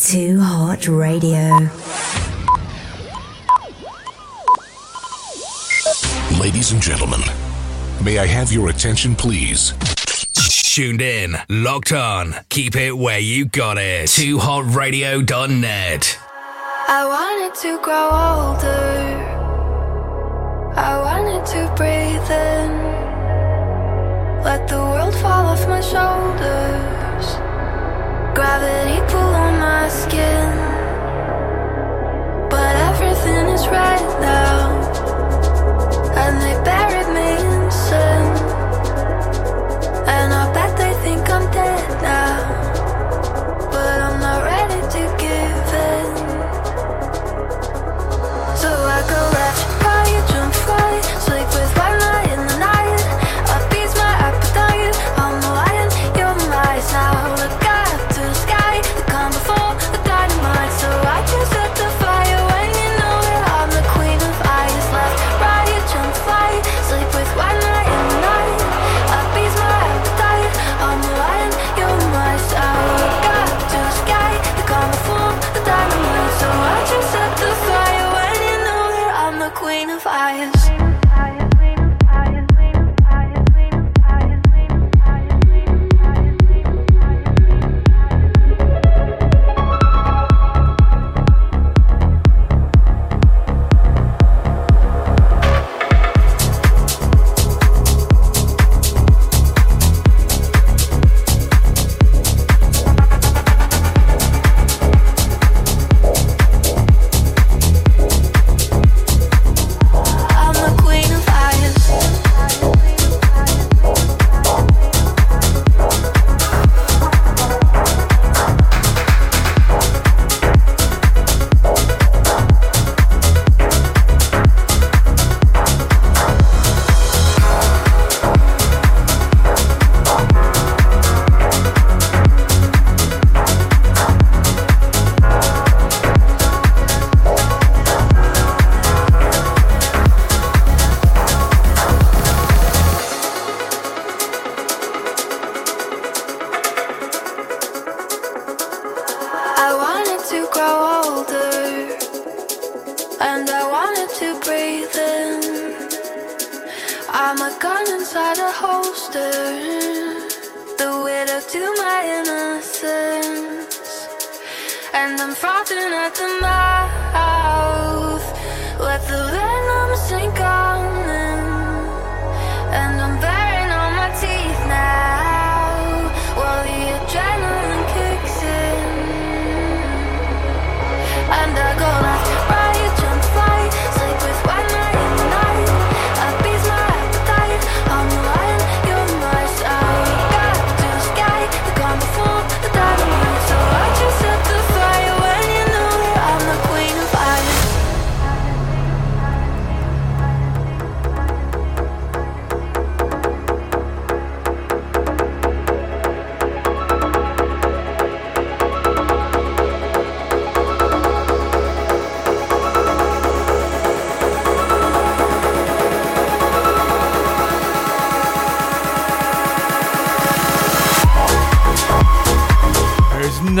Too Hot Radio. Ladies and gentlemen, may I have your attention, please? Tuned in, locked on, keep it where you got it. TooHotRadio.net. I wanted to grow older. I wanted to breathe in. Let the world fall off my shoulders. Gravity pull on my skin, but everything is right now, and they buried me in sin, and I bet they think I'm dead now.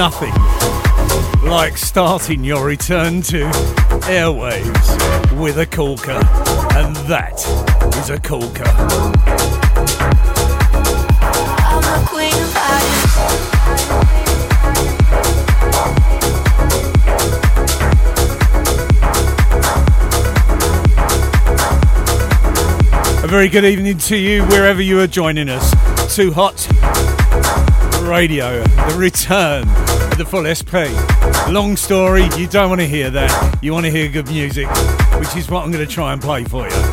nothing like starting your return to airwaves with a corker, and that is a corker. very good evening to you wherever you are joining us. Too Hot Radio, the return the full SP. Long story, you don't want to hear that. You want to hear good music, which is what I'm going to try and play for you.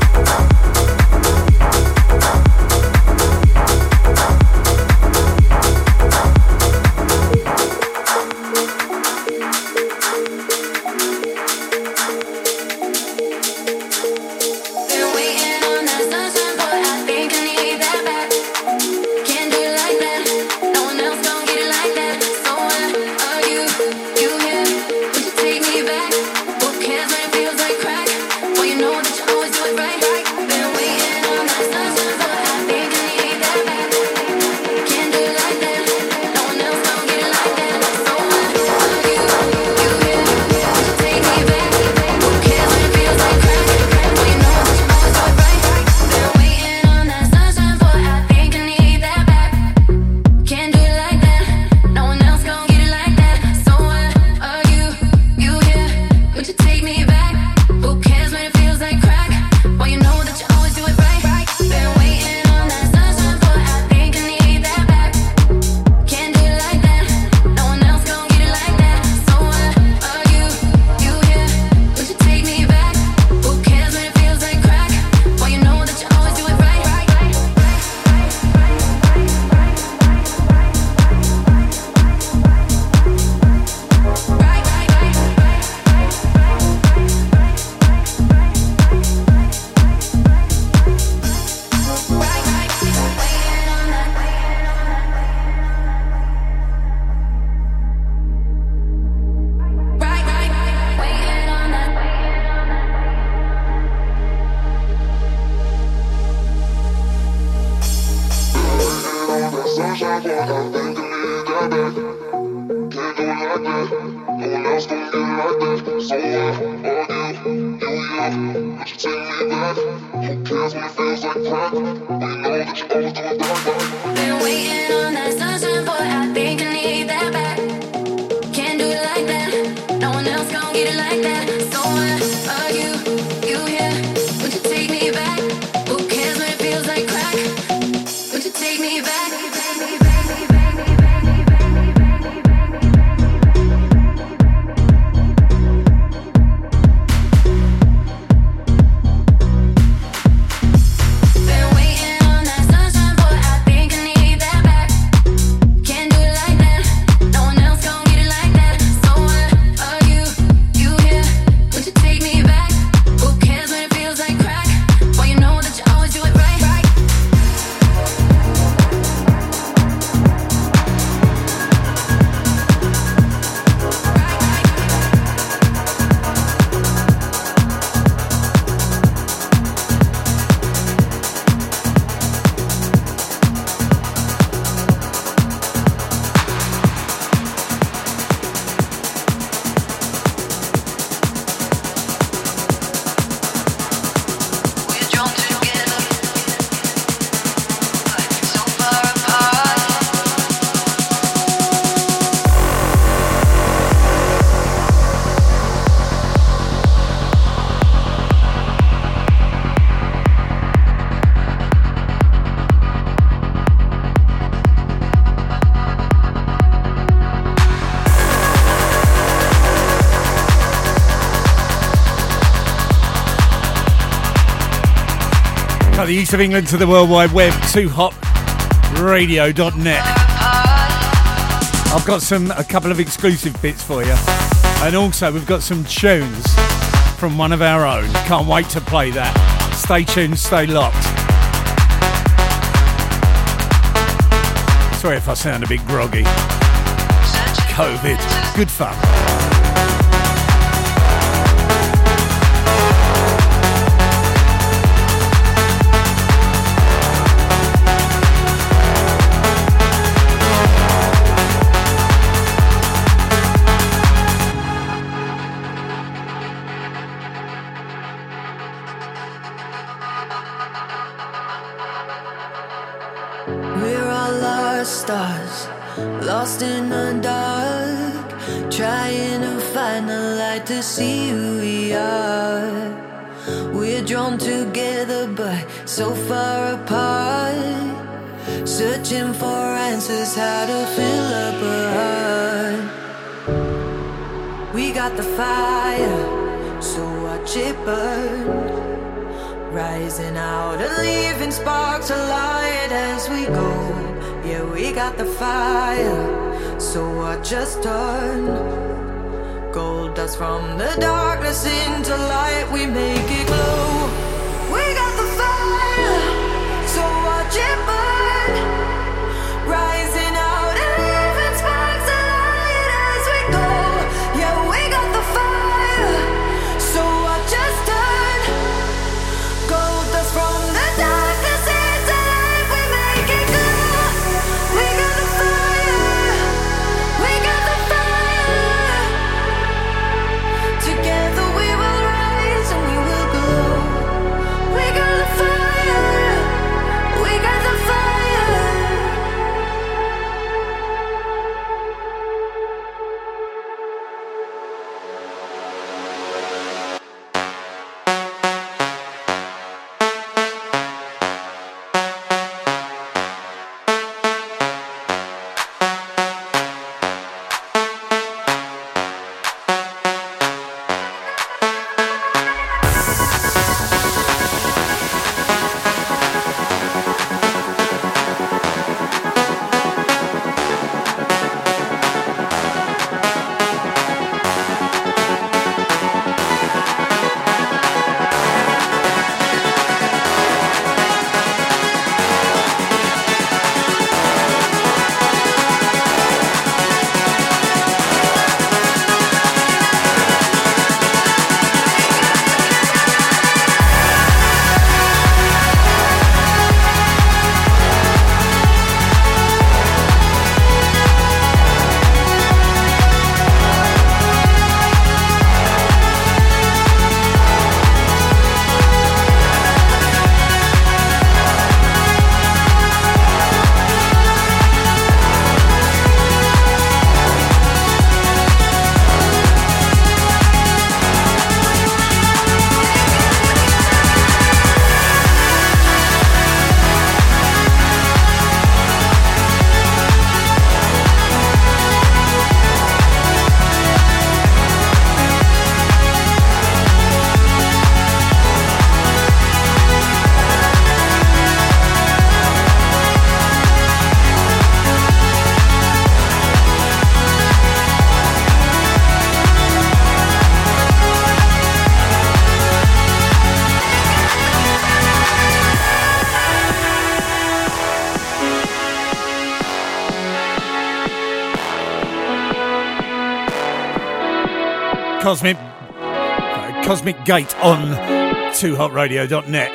The east of England to the World Wide Web, 2hotradio.net. I've got some a couple of exclusive bits for you. And also we've got some tunes from one of our own. Can't wait to play that. Stay tuned, stay locked. Sorry if I sound a bit groggy. COVID. Good fun. Lost in the dark, trying to find the light to see who we are. We're drawn together, but so far apart. Searching for answers, how to fill up a heart. We got the fire, so watch it burn. Rising out and leaving sparks alight as we go. Yeah, we got the fire, so watch just turn. Gold dust from the darkness into light, we make it glow. Cosmic uh, Cosmic Gate on 2hotradio.net.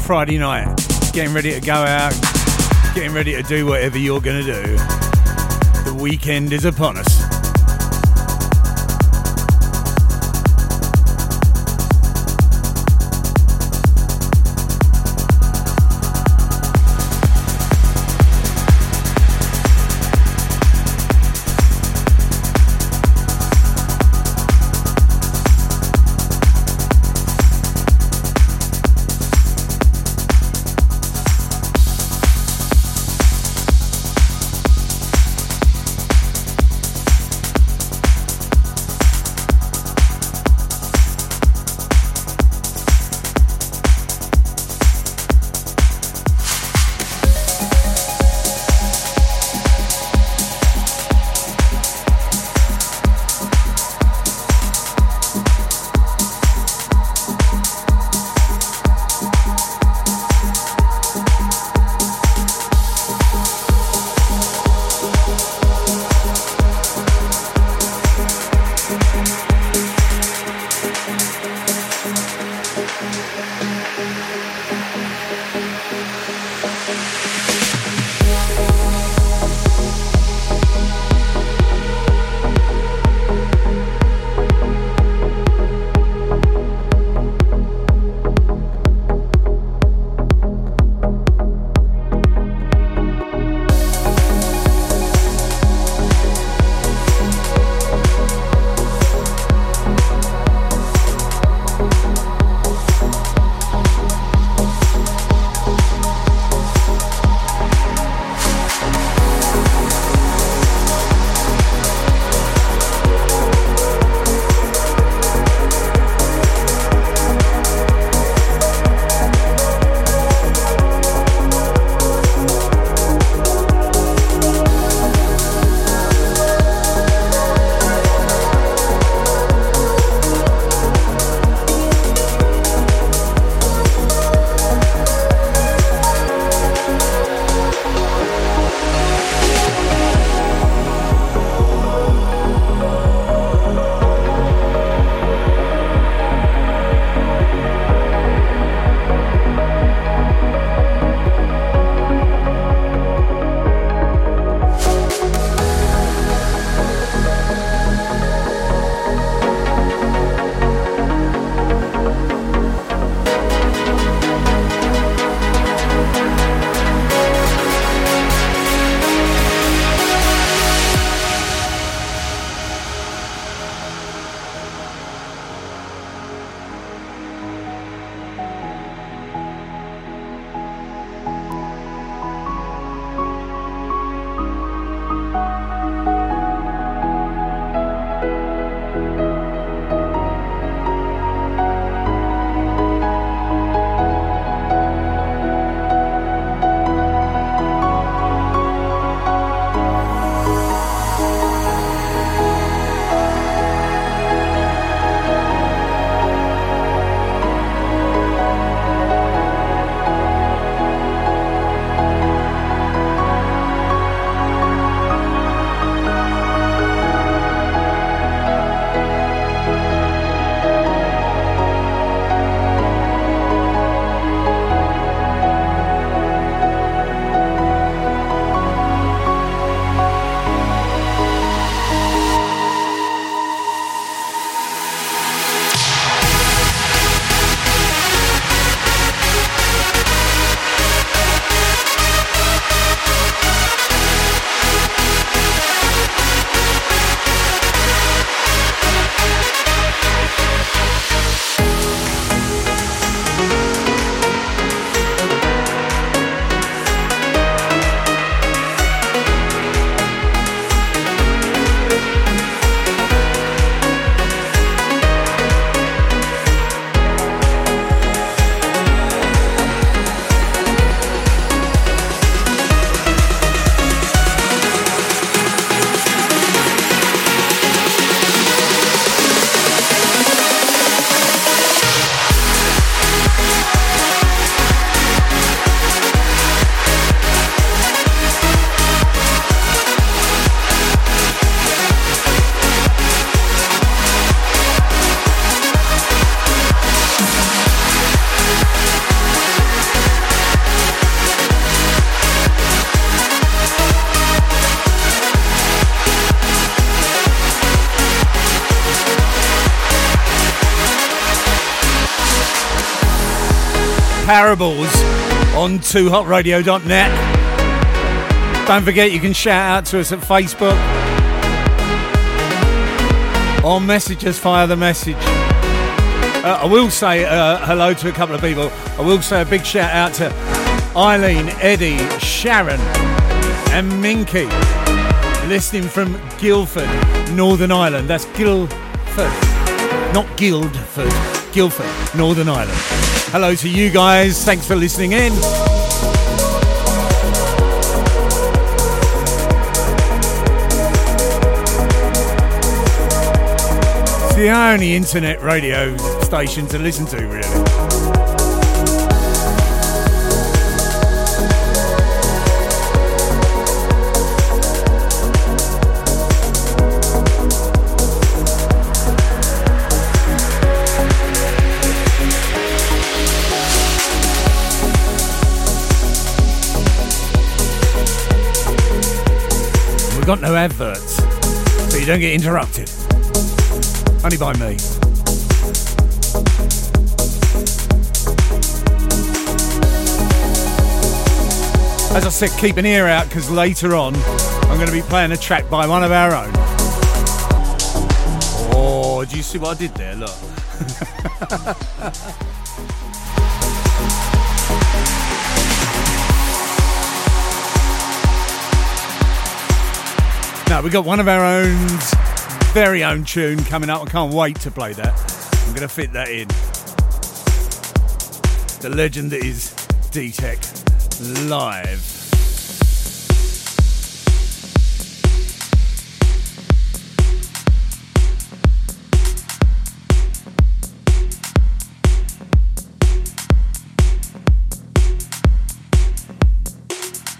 Friday night, getting ready to go out, getting ready to do whatever you're going to do. The weekend is upon us. Parables on 2hotradio.net. Don't forget you can shout out to us at Facebook or message us via the message. Uh, I will say uh, hello to a couple of people. I will say a big shout out to Eileen, Eddie, Sharon, and Minky, listening from Gilford, Northern Ireland. That's Gilford, not Guildford, Gilford, Northern Ireland. Hello to you guys. Thanks for listening in. It's the only internet radio station to listen to, really. Got no adverts, so you don't get interrupted. Only by me. As I said, keep an ear out because later on I'm going to be playing a track by one of our own. Oh, do you see what I did there? Look. Now we got one of our own very own tune coming up. I can't wait to play that. I'm going to fit that in. The legend that is D-Tech live.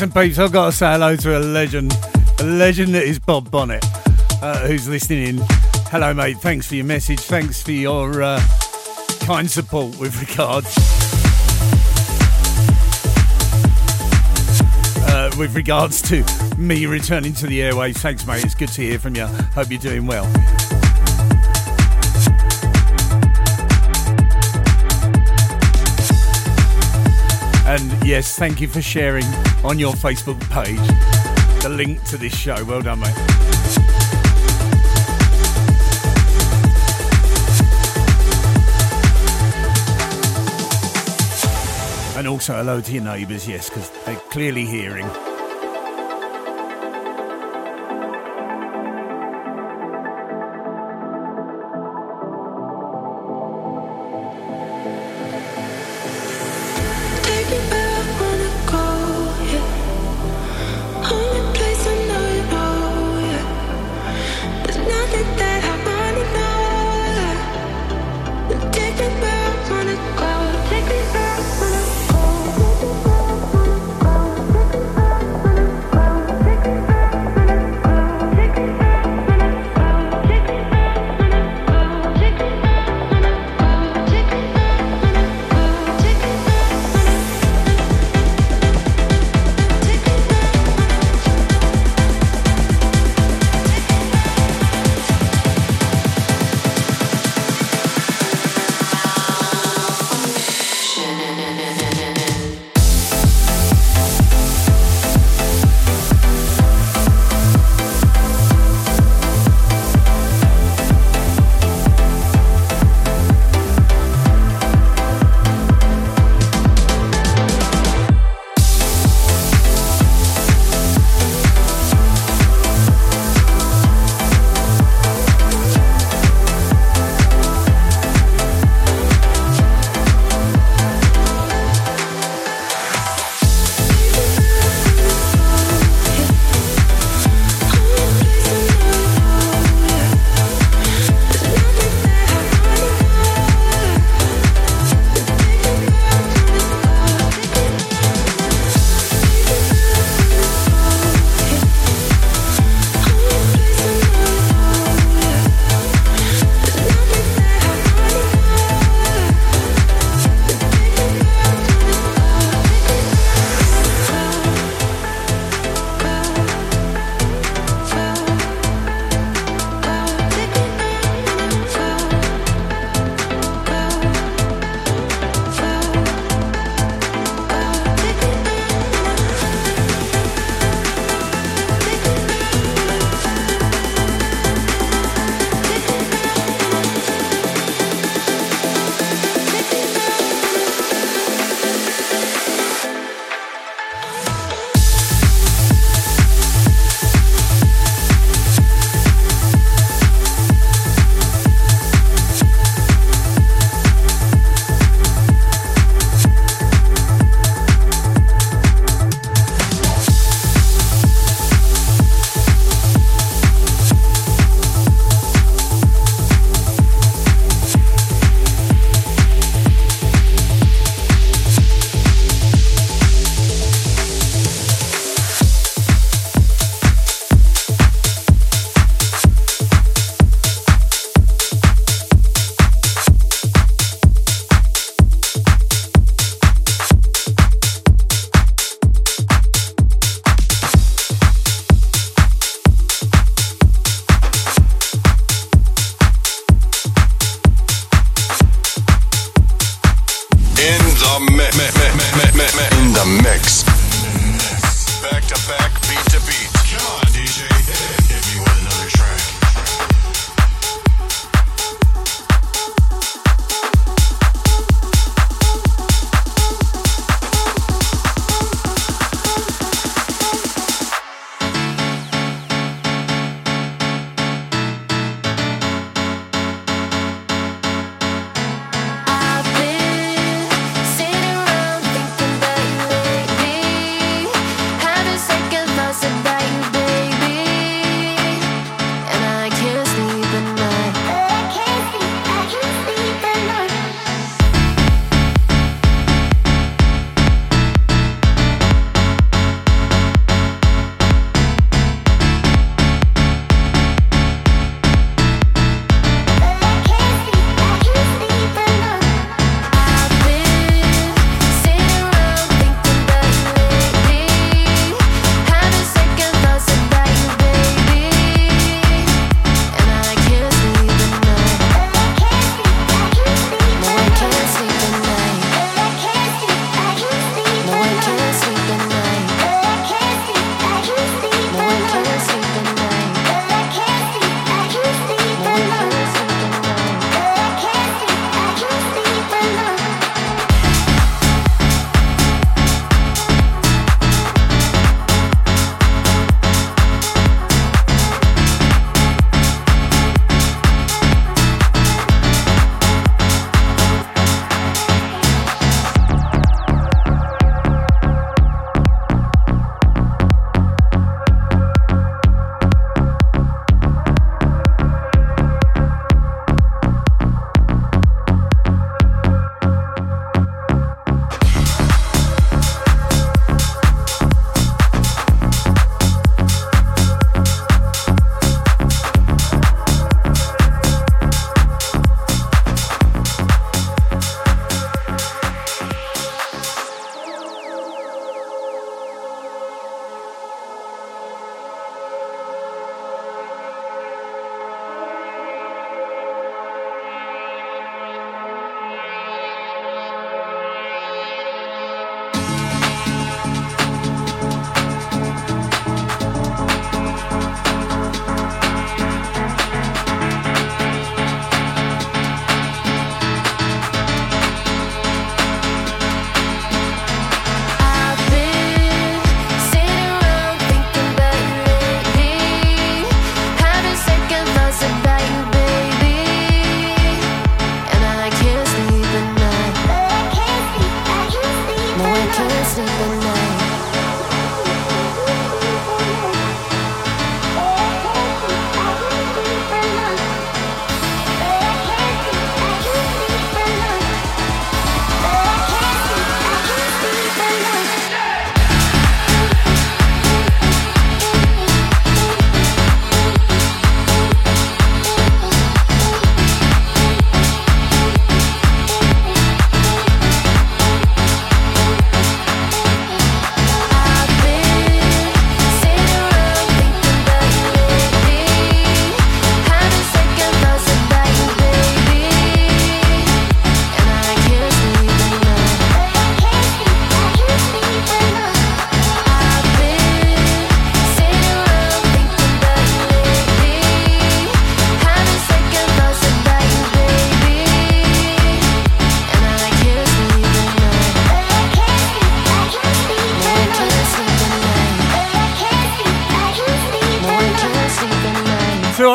Listen, peeps, I've got to say hello to a legend, a legend that is Bob Bonnet, uh, who's listening in. Hello, mate. Thanks for your message. Thanks for your uh, kind support with regards. Uh, with regards to me returning to the airwaves. Thanks, mate. It's good to hear from you. Hope you're doing well. And yes, thank you for sharing on your Facebook page the link to this show. Well done, mate. And also hello to your neighbours, yes, because they're clearly hearing.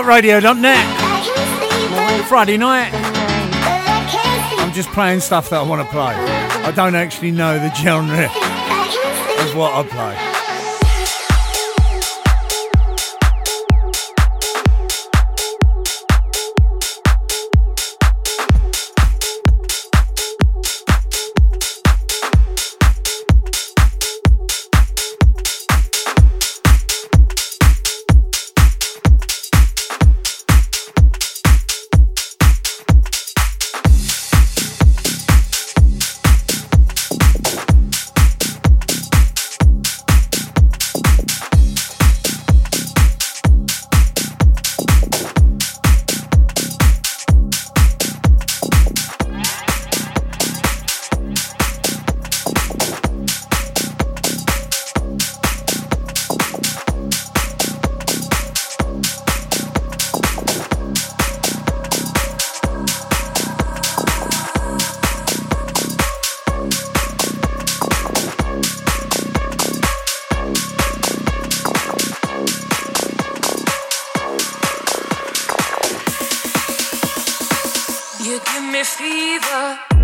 Radio.net. Friday night. I'm just playing stuff that I want to play. I don't actually know the genre of what I play. me fever.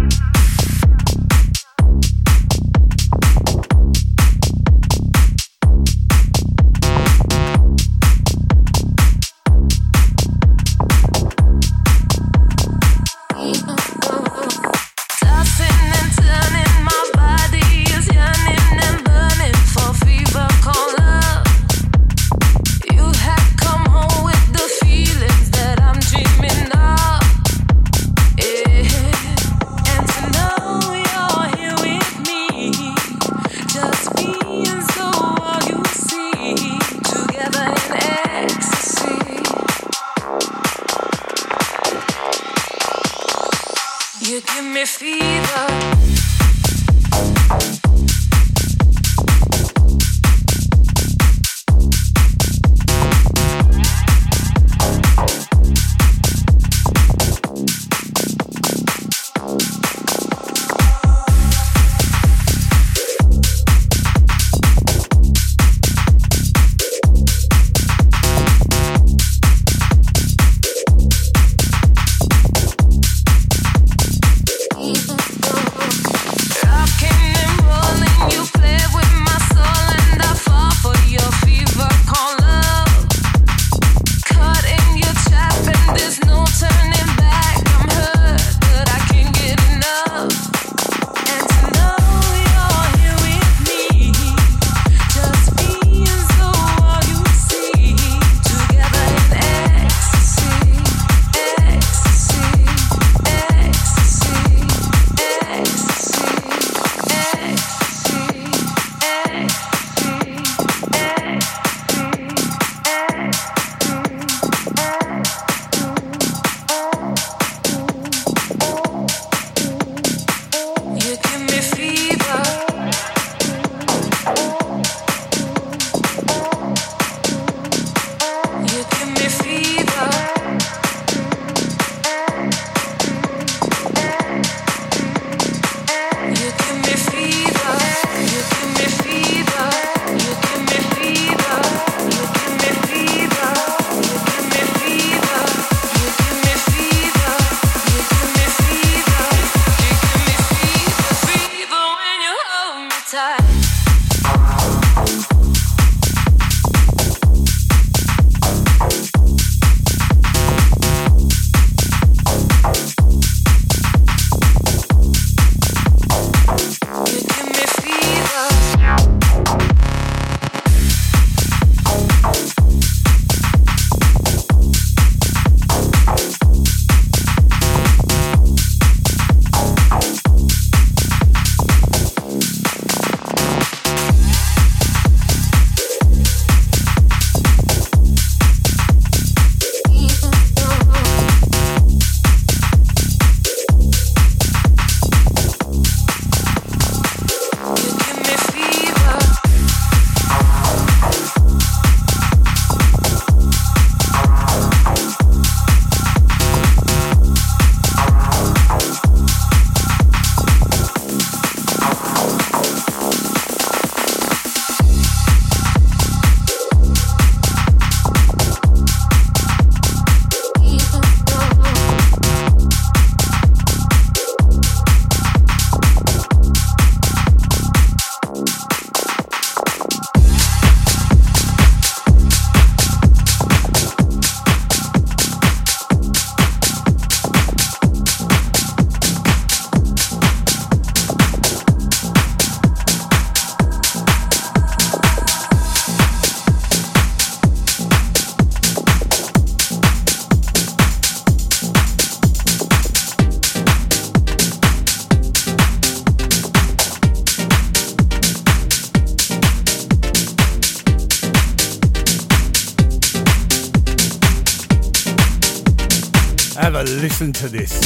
Listen to this.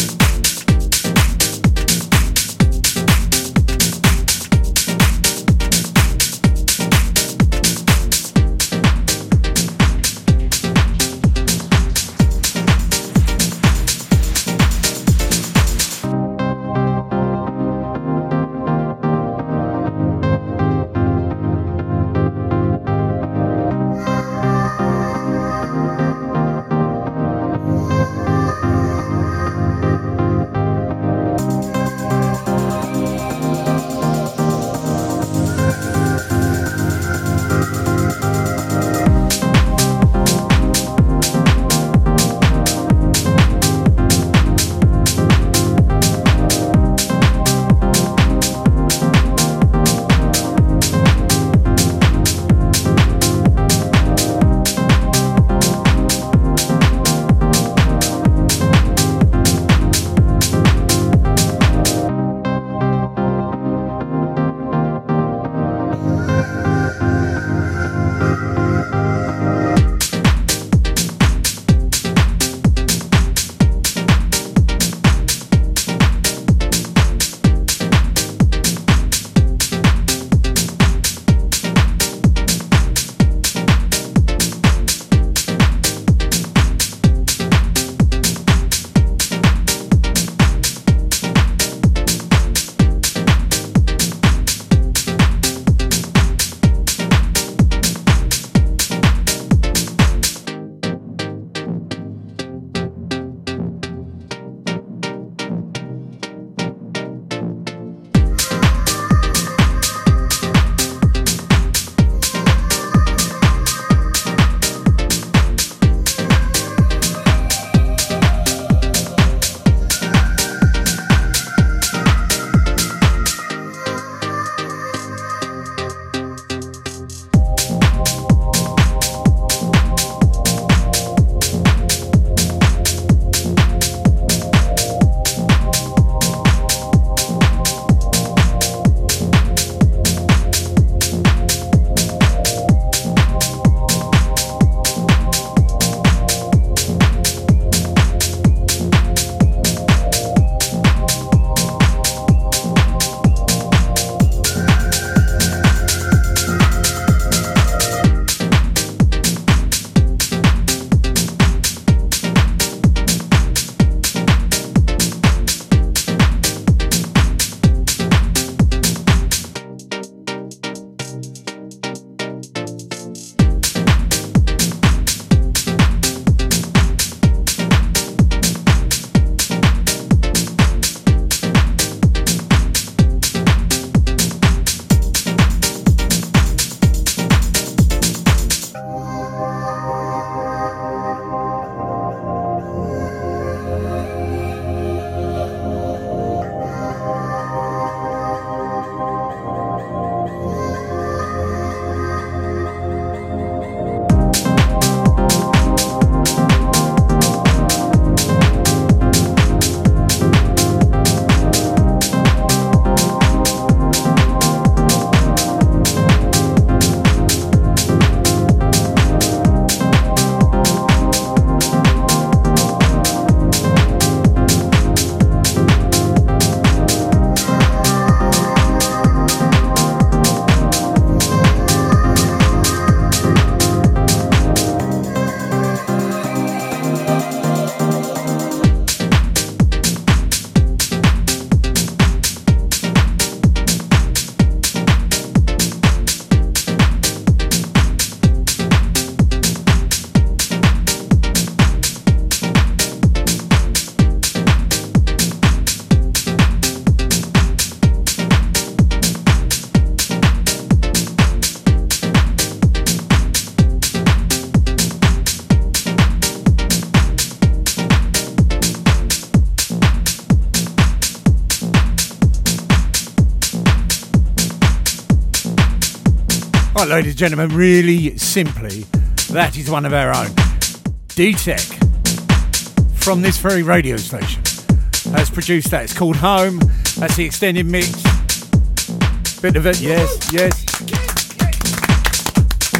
Ladies and gentlemen, really simply, that is one of our own. D-Tech from this very radio station has produced that. It's called Home. That's the extended mix. Bit of it, yes, yes.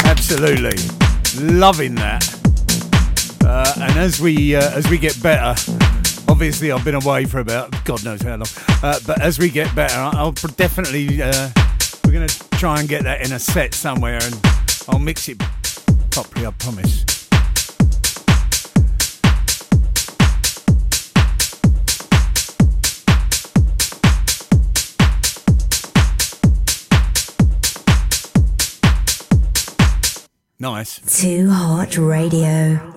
Absolutely. Loving that. Uh, and as we uh, as we get better, obviously I've been away for about God knows how long. Uh, but as we get better, I'll definitely uh, try and get that in a set somewhere, and I'll mix it properly. I promise. Nice. Too Hot Radio.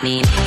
like me.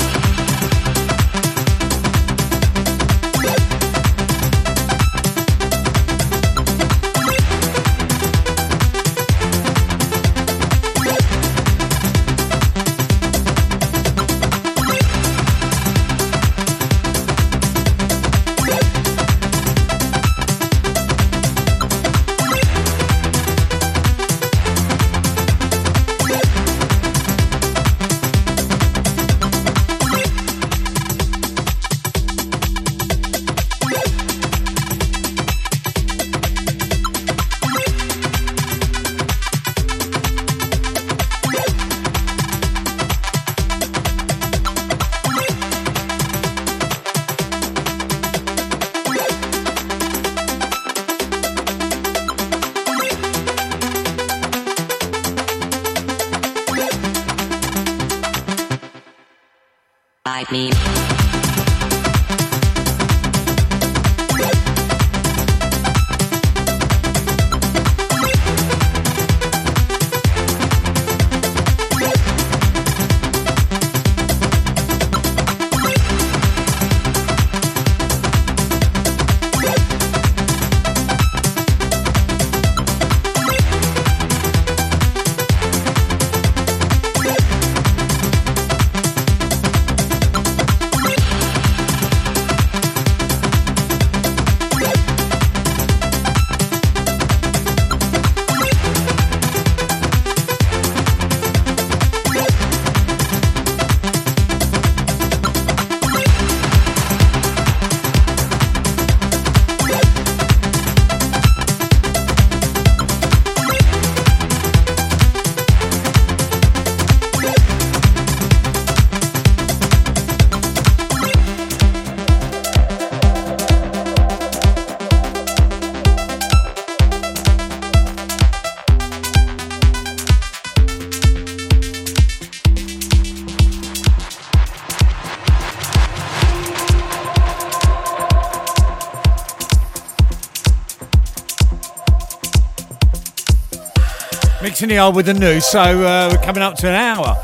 The old with the new, so uh, we're coming up to an hour.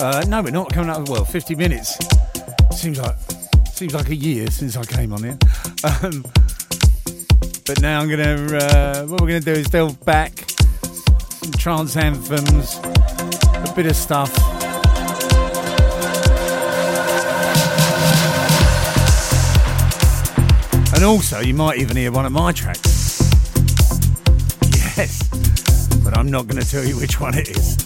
Uh, no, we're not coming up. Well, 50 minutes. Seems like seems like a year since I came on here. Um, but now I'm gonna. Uh, what we're gonna do is delve back some trance anthems, a bit of stuff. And also, you might even hear one of my tracks. Not going to tell you which one it is.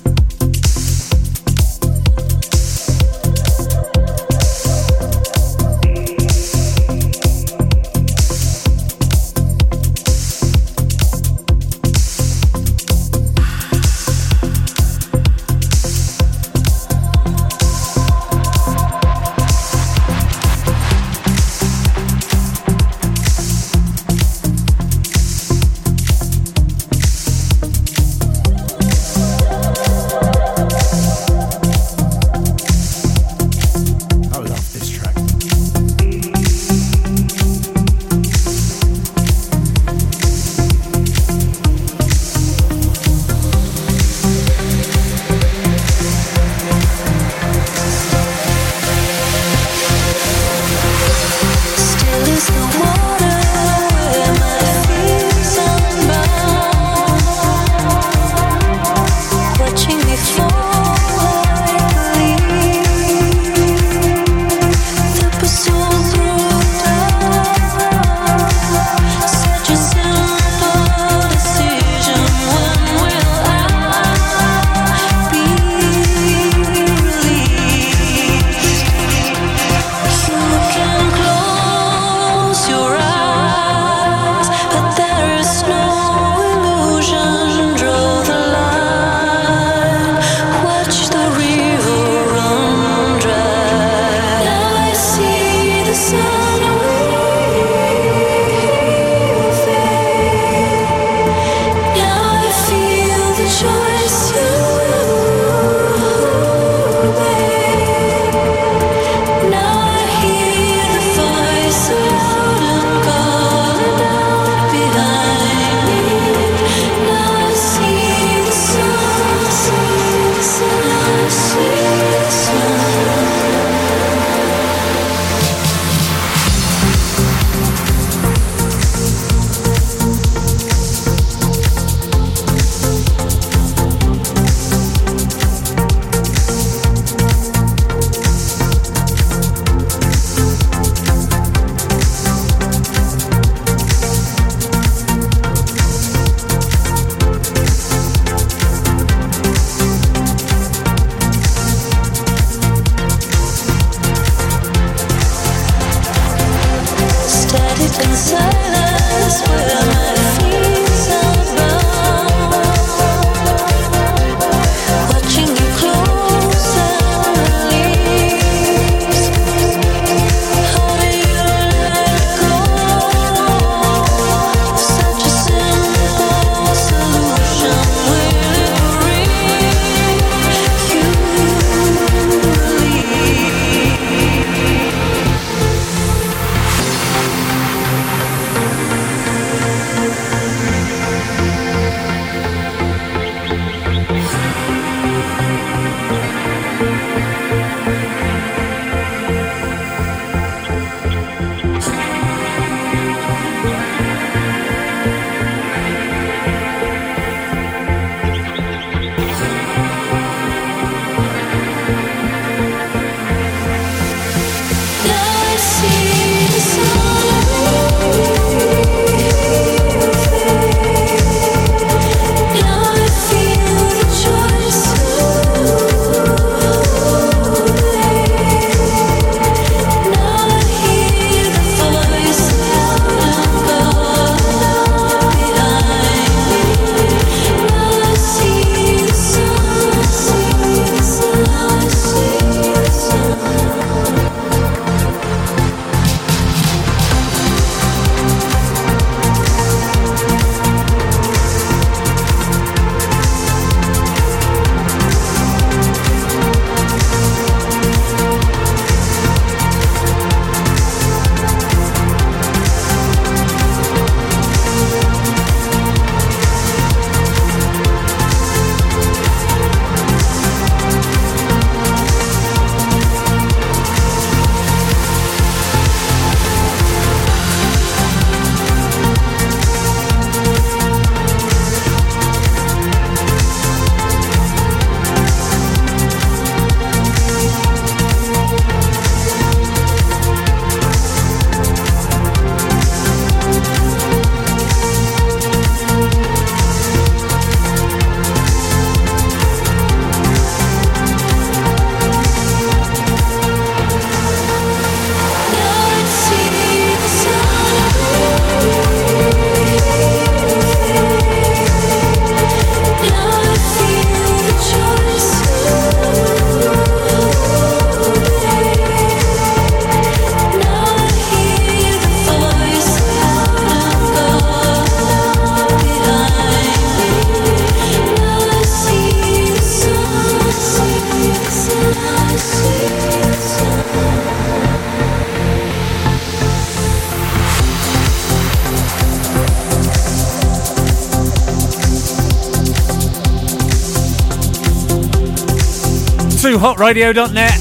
2hotradio.net.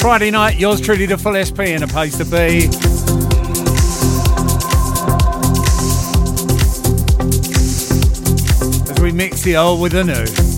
Friday night, yours truly, the full SP in a place to be. As we mix the old with the new.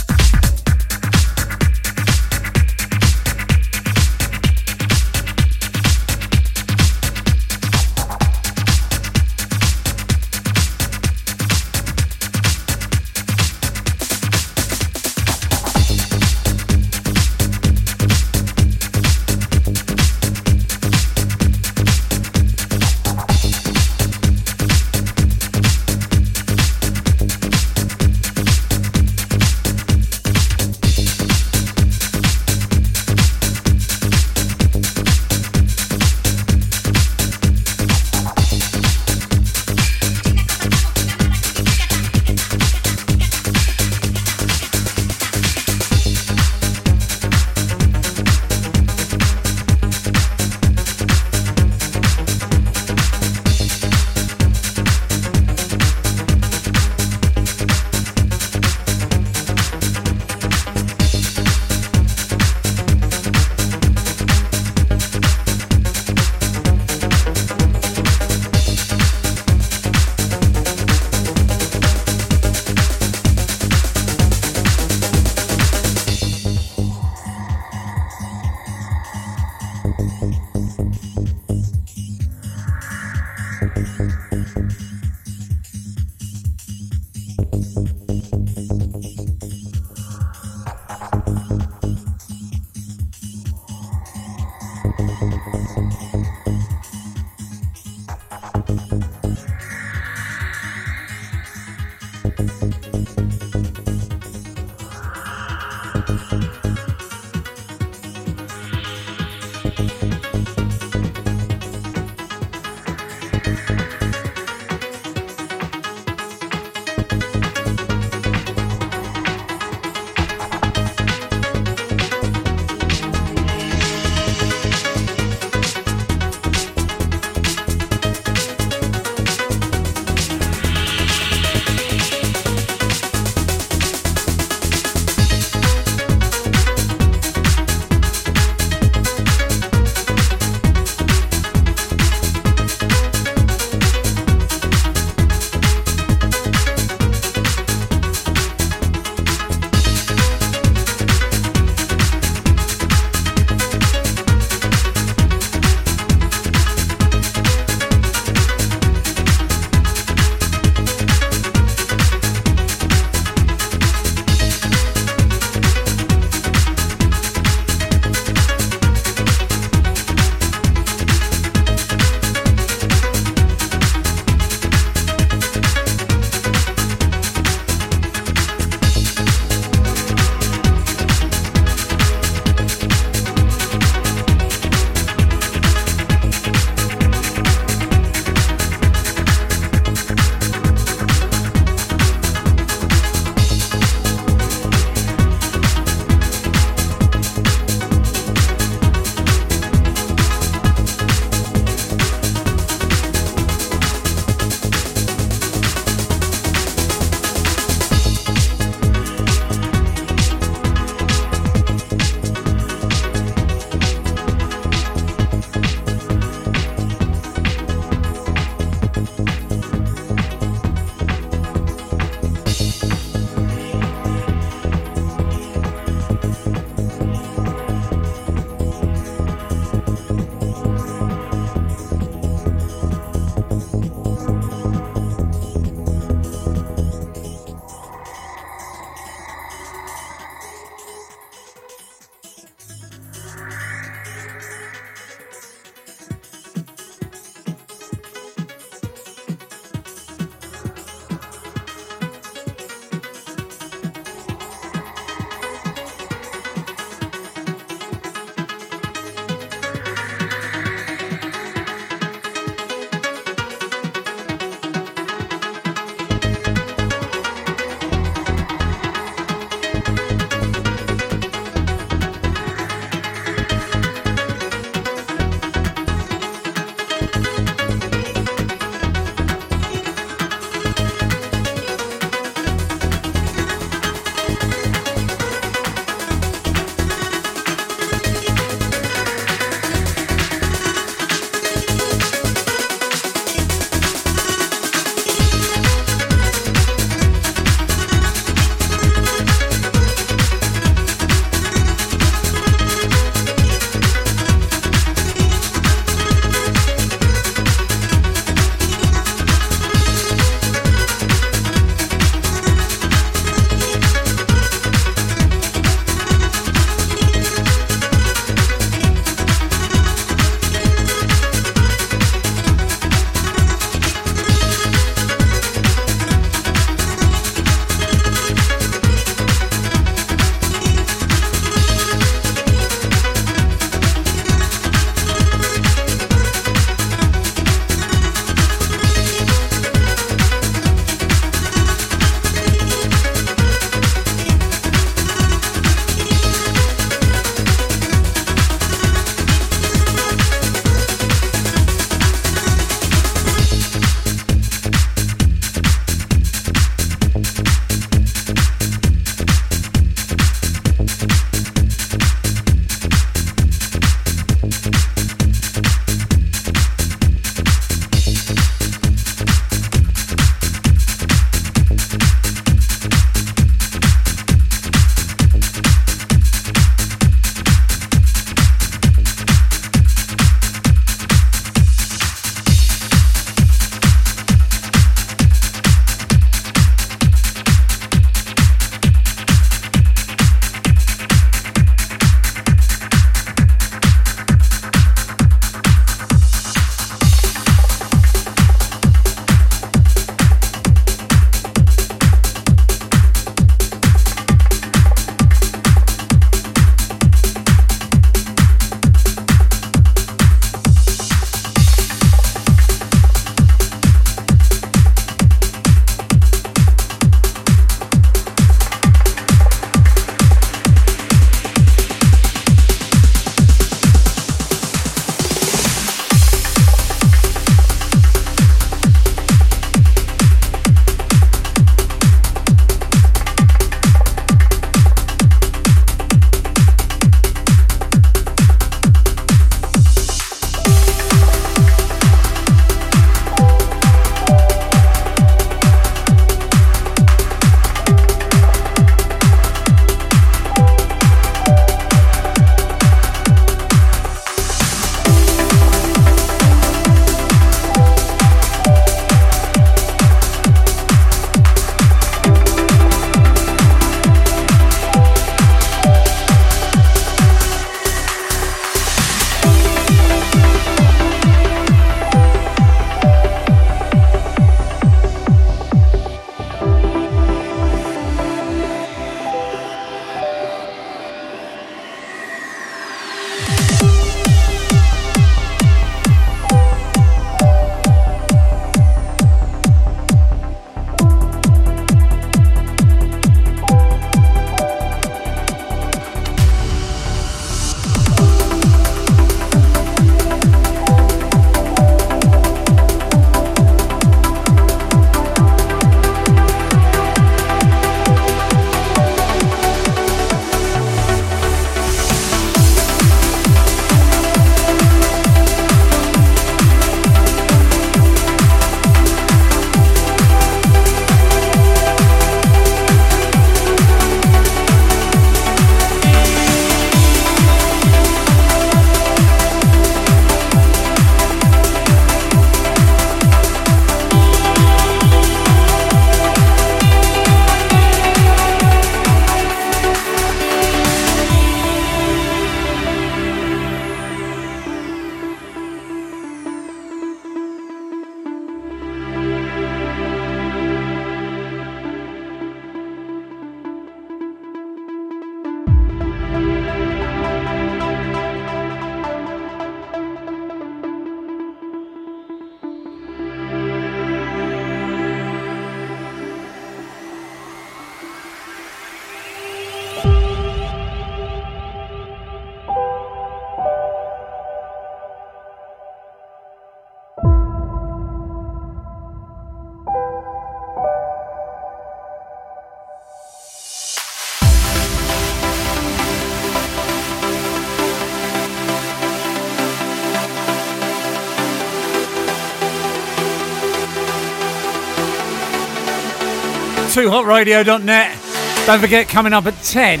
2hotradio.net. Don't forget, coming up at 10,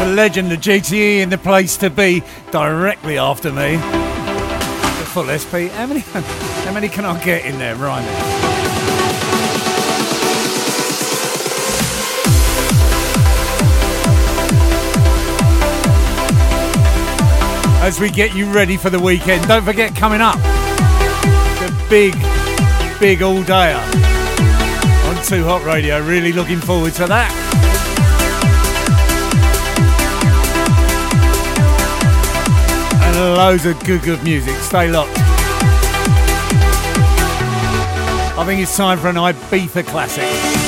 the legend, the GTE in the place to be directly after me. The full SP. How many, how many can I get in there rhyming? As we get you ready for the weekend, don't forget coming up the big, big all dayer. 2 Hot Radio. Really looking forward to that. And loads of good, good music. Stay locked. I think it's time for an Ibiza classic.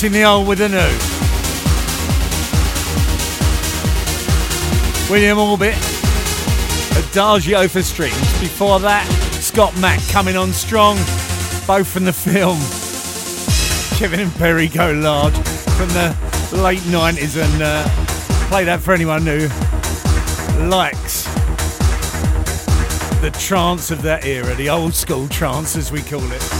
Mixing the old with the new. William Orbit, Adagio for strings. Before that, Scott Mac coming on strong, both from the film Kevin and Perry Go Large from the late 90s and uh, play that for anyone who likes the trance of that era, the old school trance as we call it.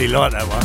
Really like that one.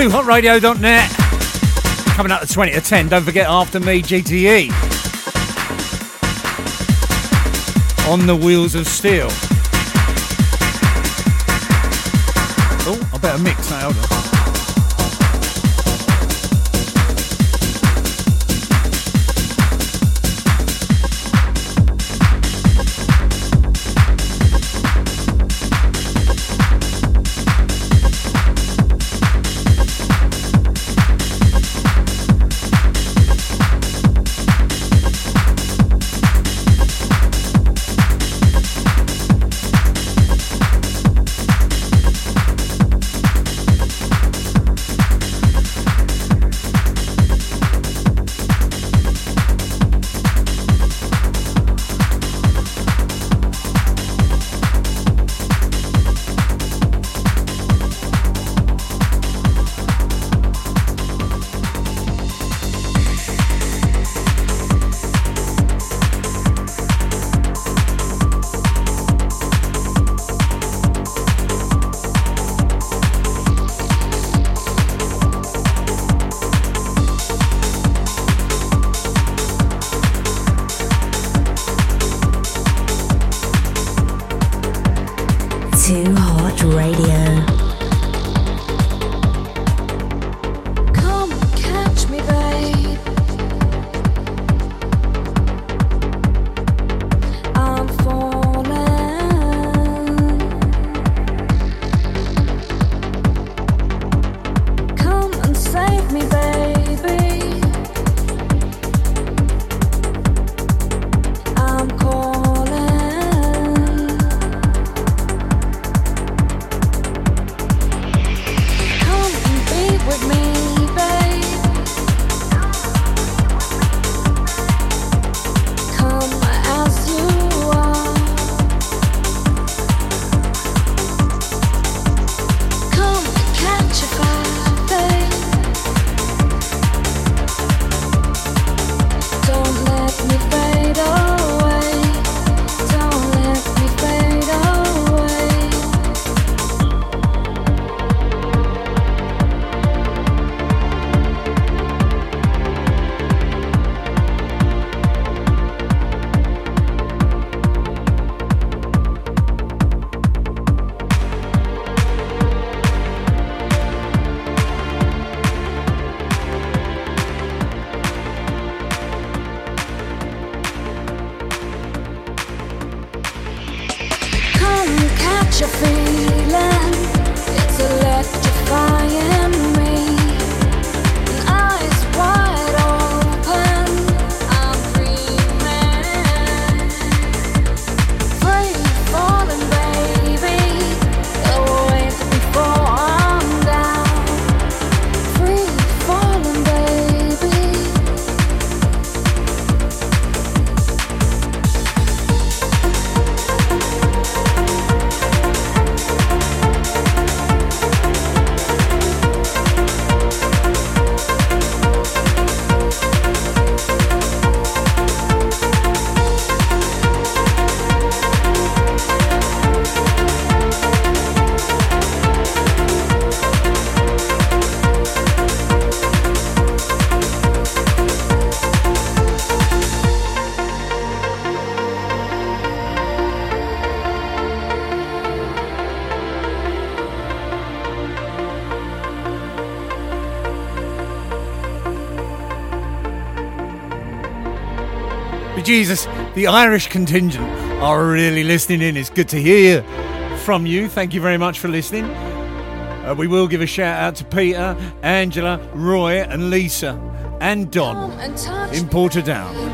2hotradio.net. Coming up to 20 to 10. Don't forget after me, GTE. On the wheels of steel. Oh, I better mix that. Hold on. The Irish contingent are really listening in. It's good to hear from you. Thank you very much for listening. Uh, we will give a shout out to Peter, Angela, Roy, and Lisa, and Don in Portadown.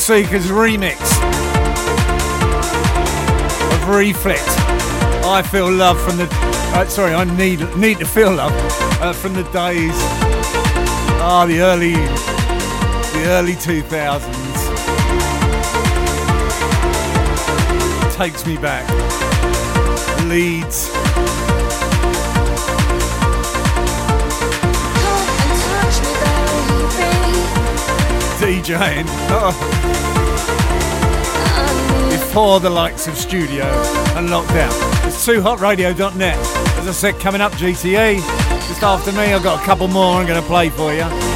Seekers remix of Reflekt. I feel love from the. Uh, sorry, I need need to feel love uh, from the days. Ah, the early, the early 2000s. Takes me back. Leeds. DJing. Oh. Before the likes of studio and lockdown. It's 2hotradio.net. As I said, coming up GTE. Just after me, I've got a couple more I'm going to play for you.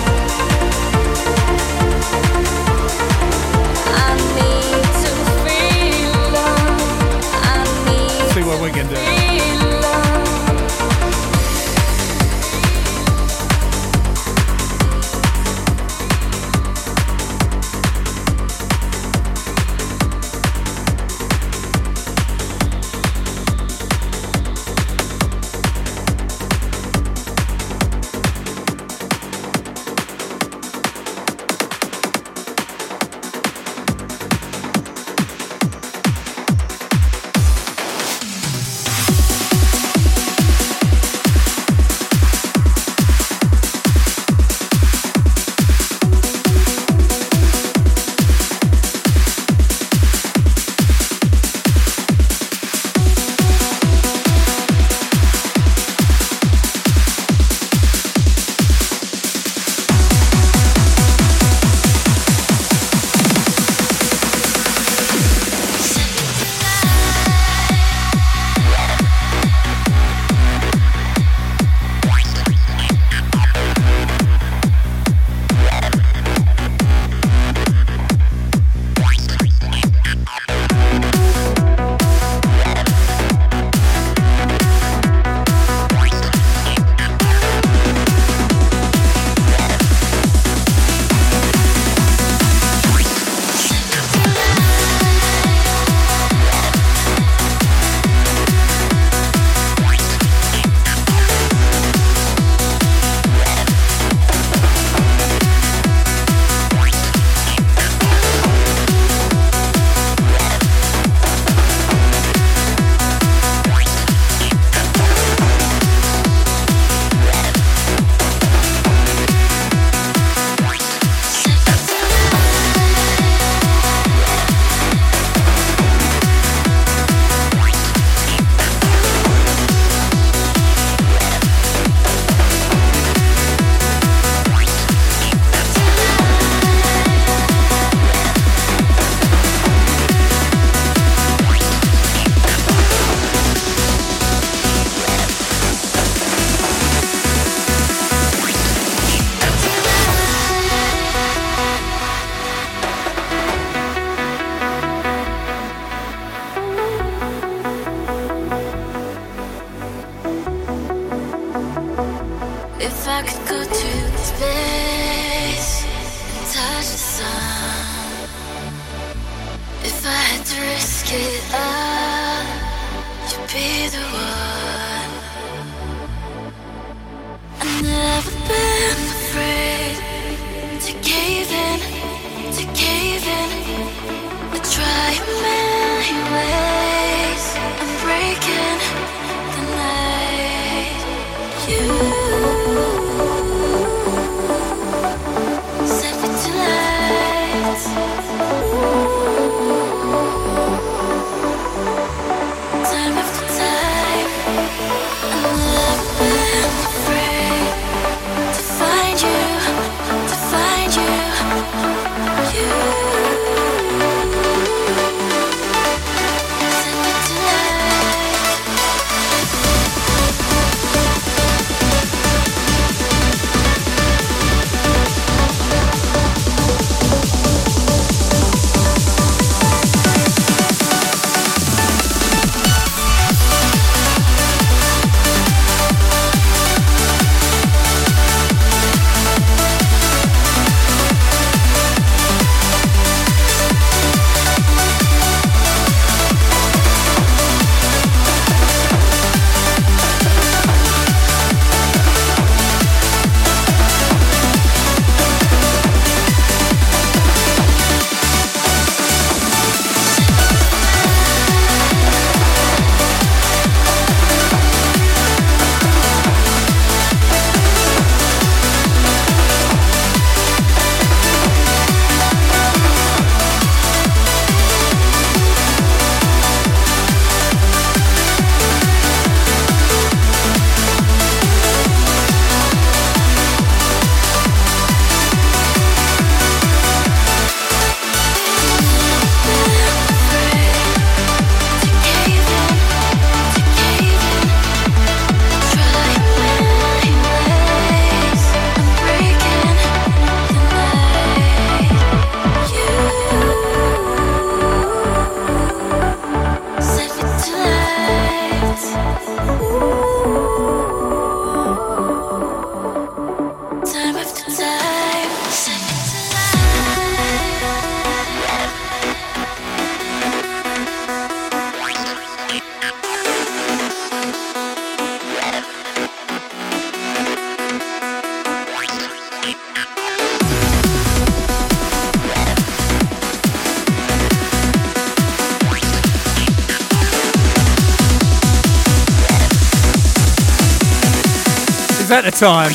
The time?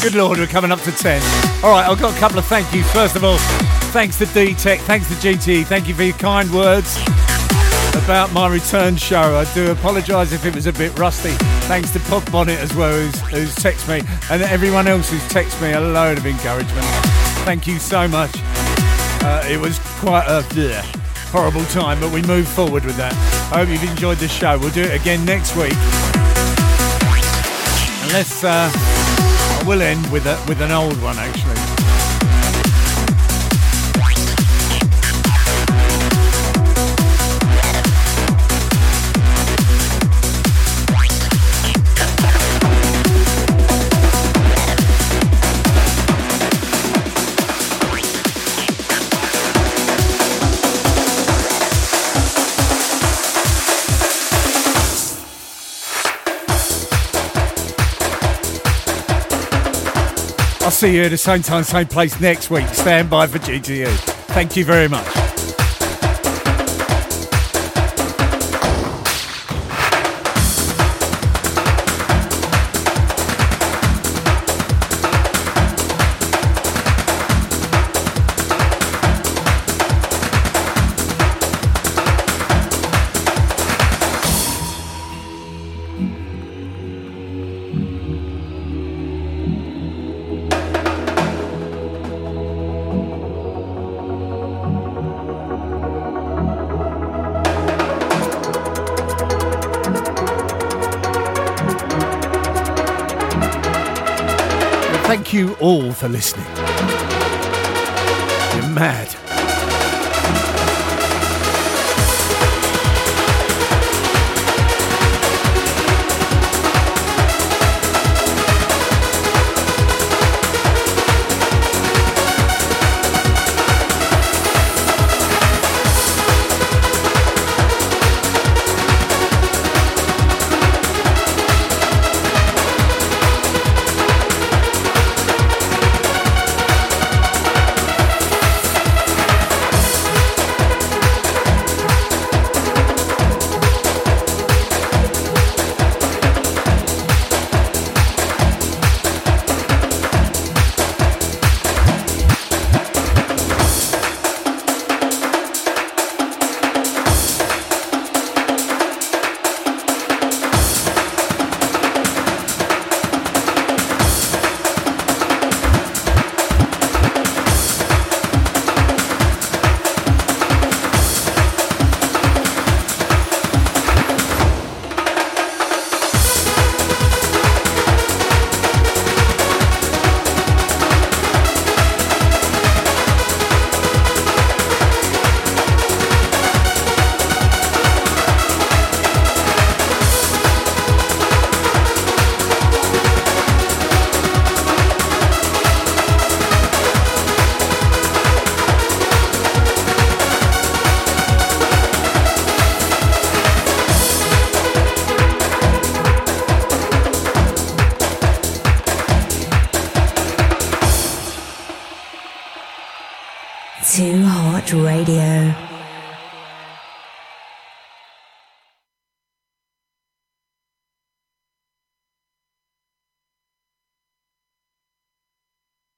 Good lord, we're coming up to 10. All right, I've got a couple of thank yous. First of all, thanks to D-Tech, thanks to GTE, thank you for your kind words about my return show. I do apologise if it was a bit rusty. Thanks to Pop Bonnet as well, who's, who's texted me, and everyone else who's texted me a load of encouragement. Thank you so much. Uh, it was quite a bleh, horrible time, but we moved forward with that. I hope you've enjoyed the show. We'll do it again next week. Unless uh, I will end with a, with an old one actually. I'll see you at the same time, same place next week. Stand by for GTE. Thank you very much. For listening.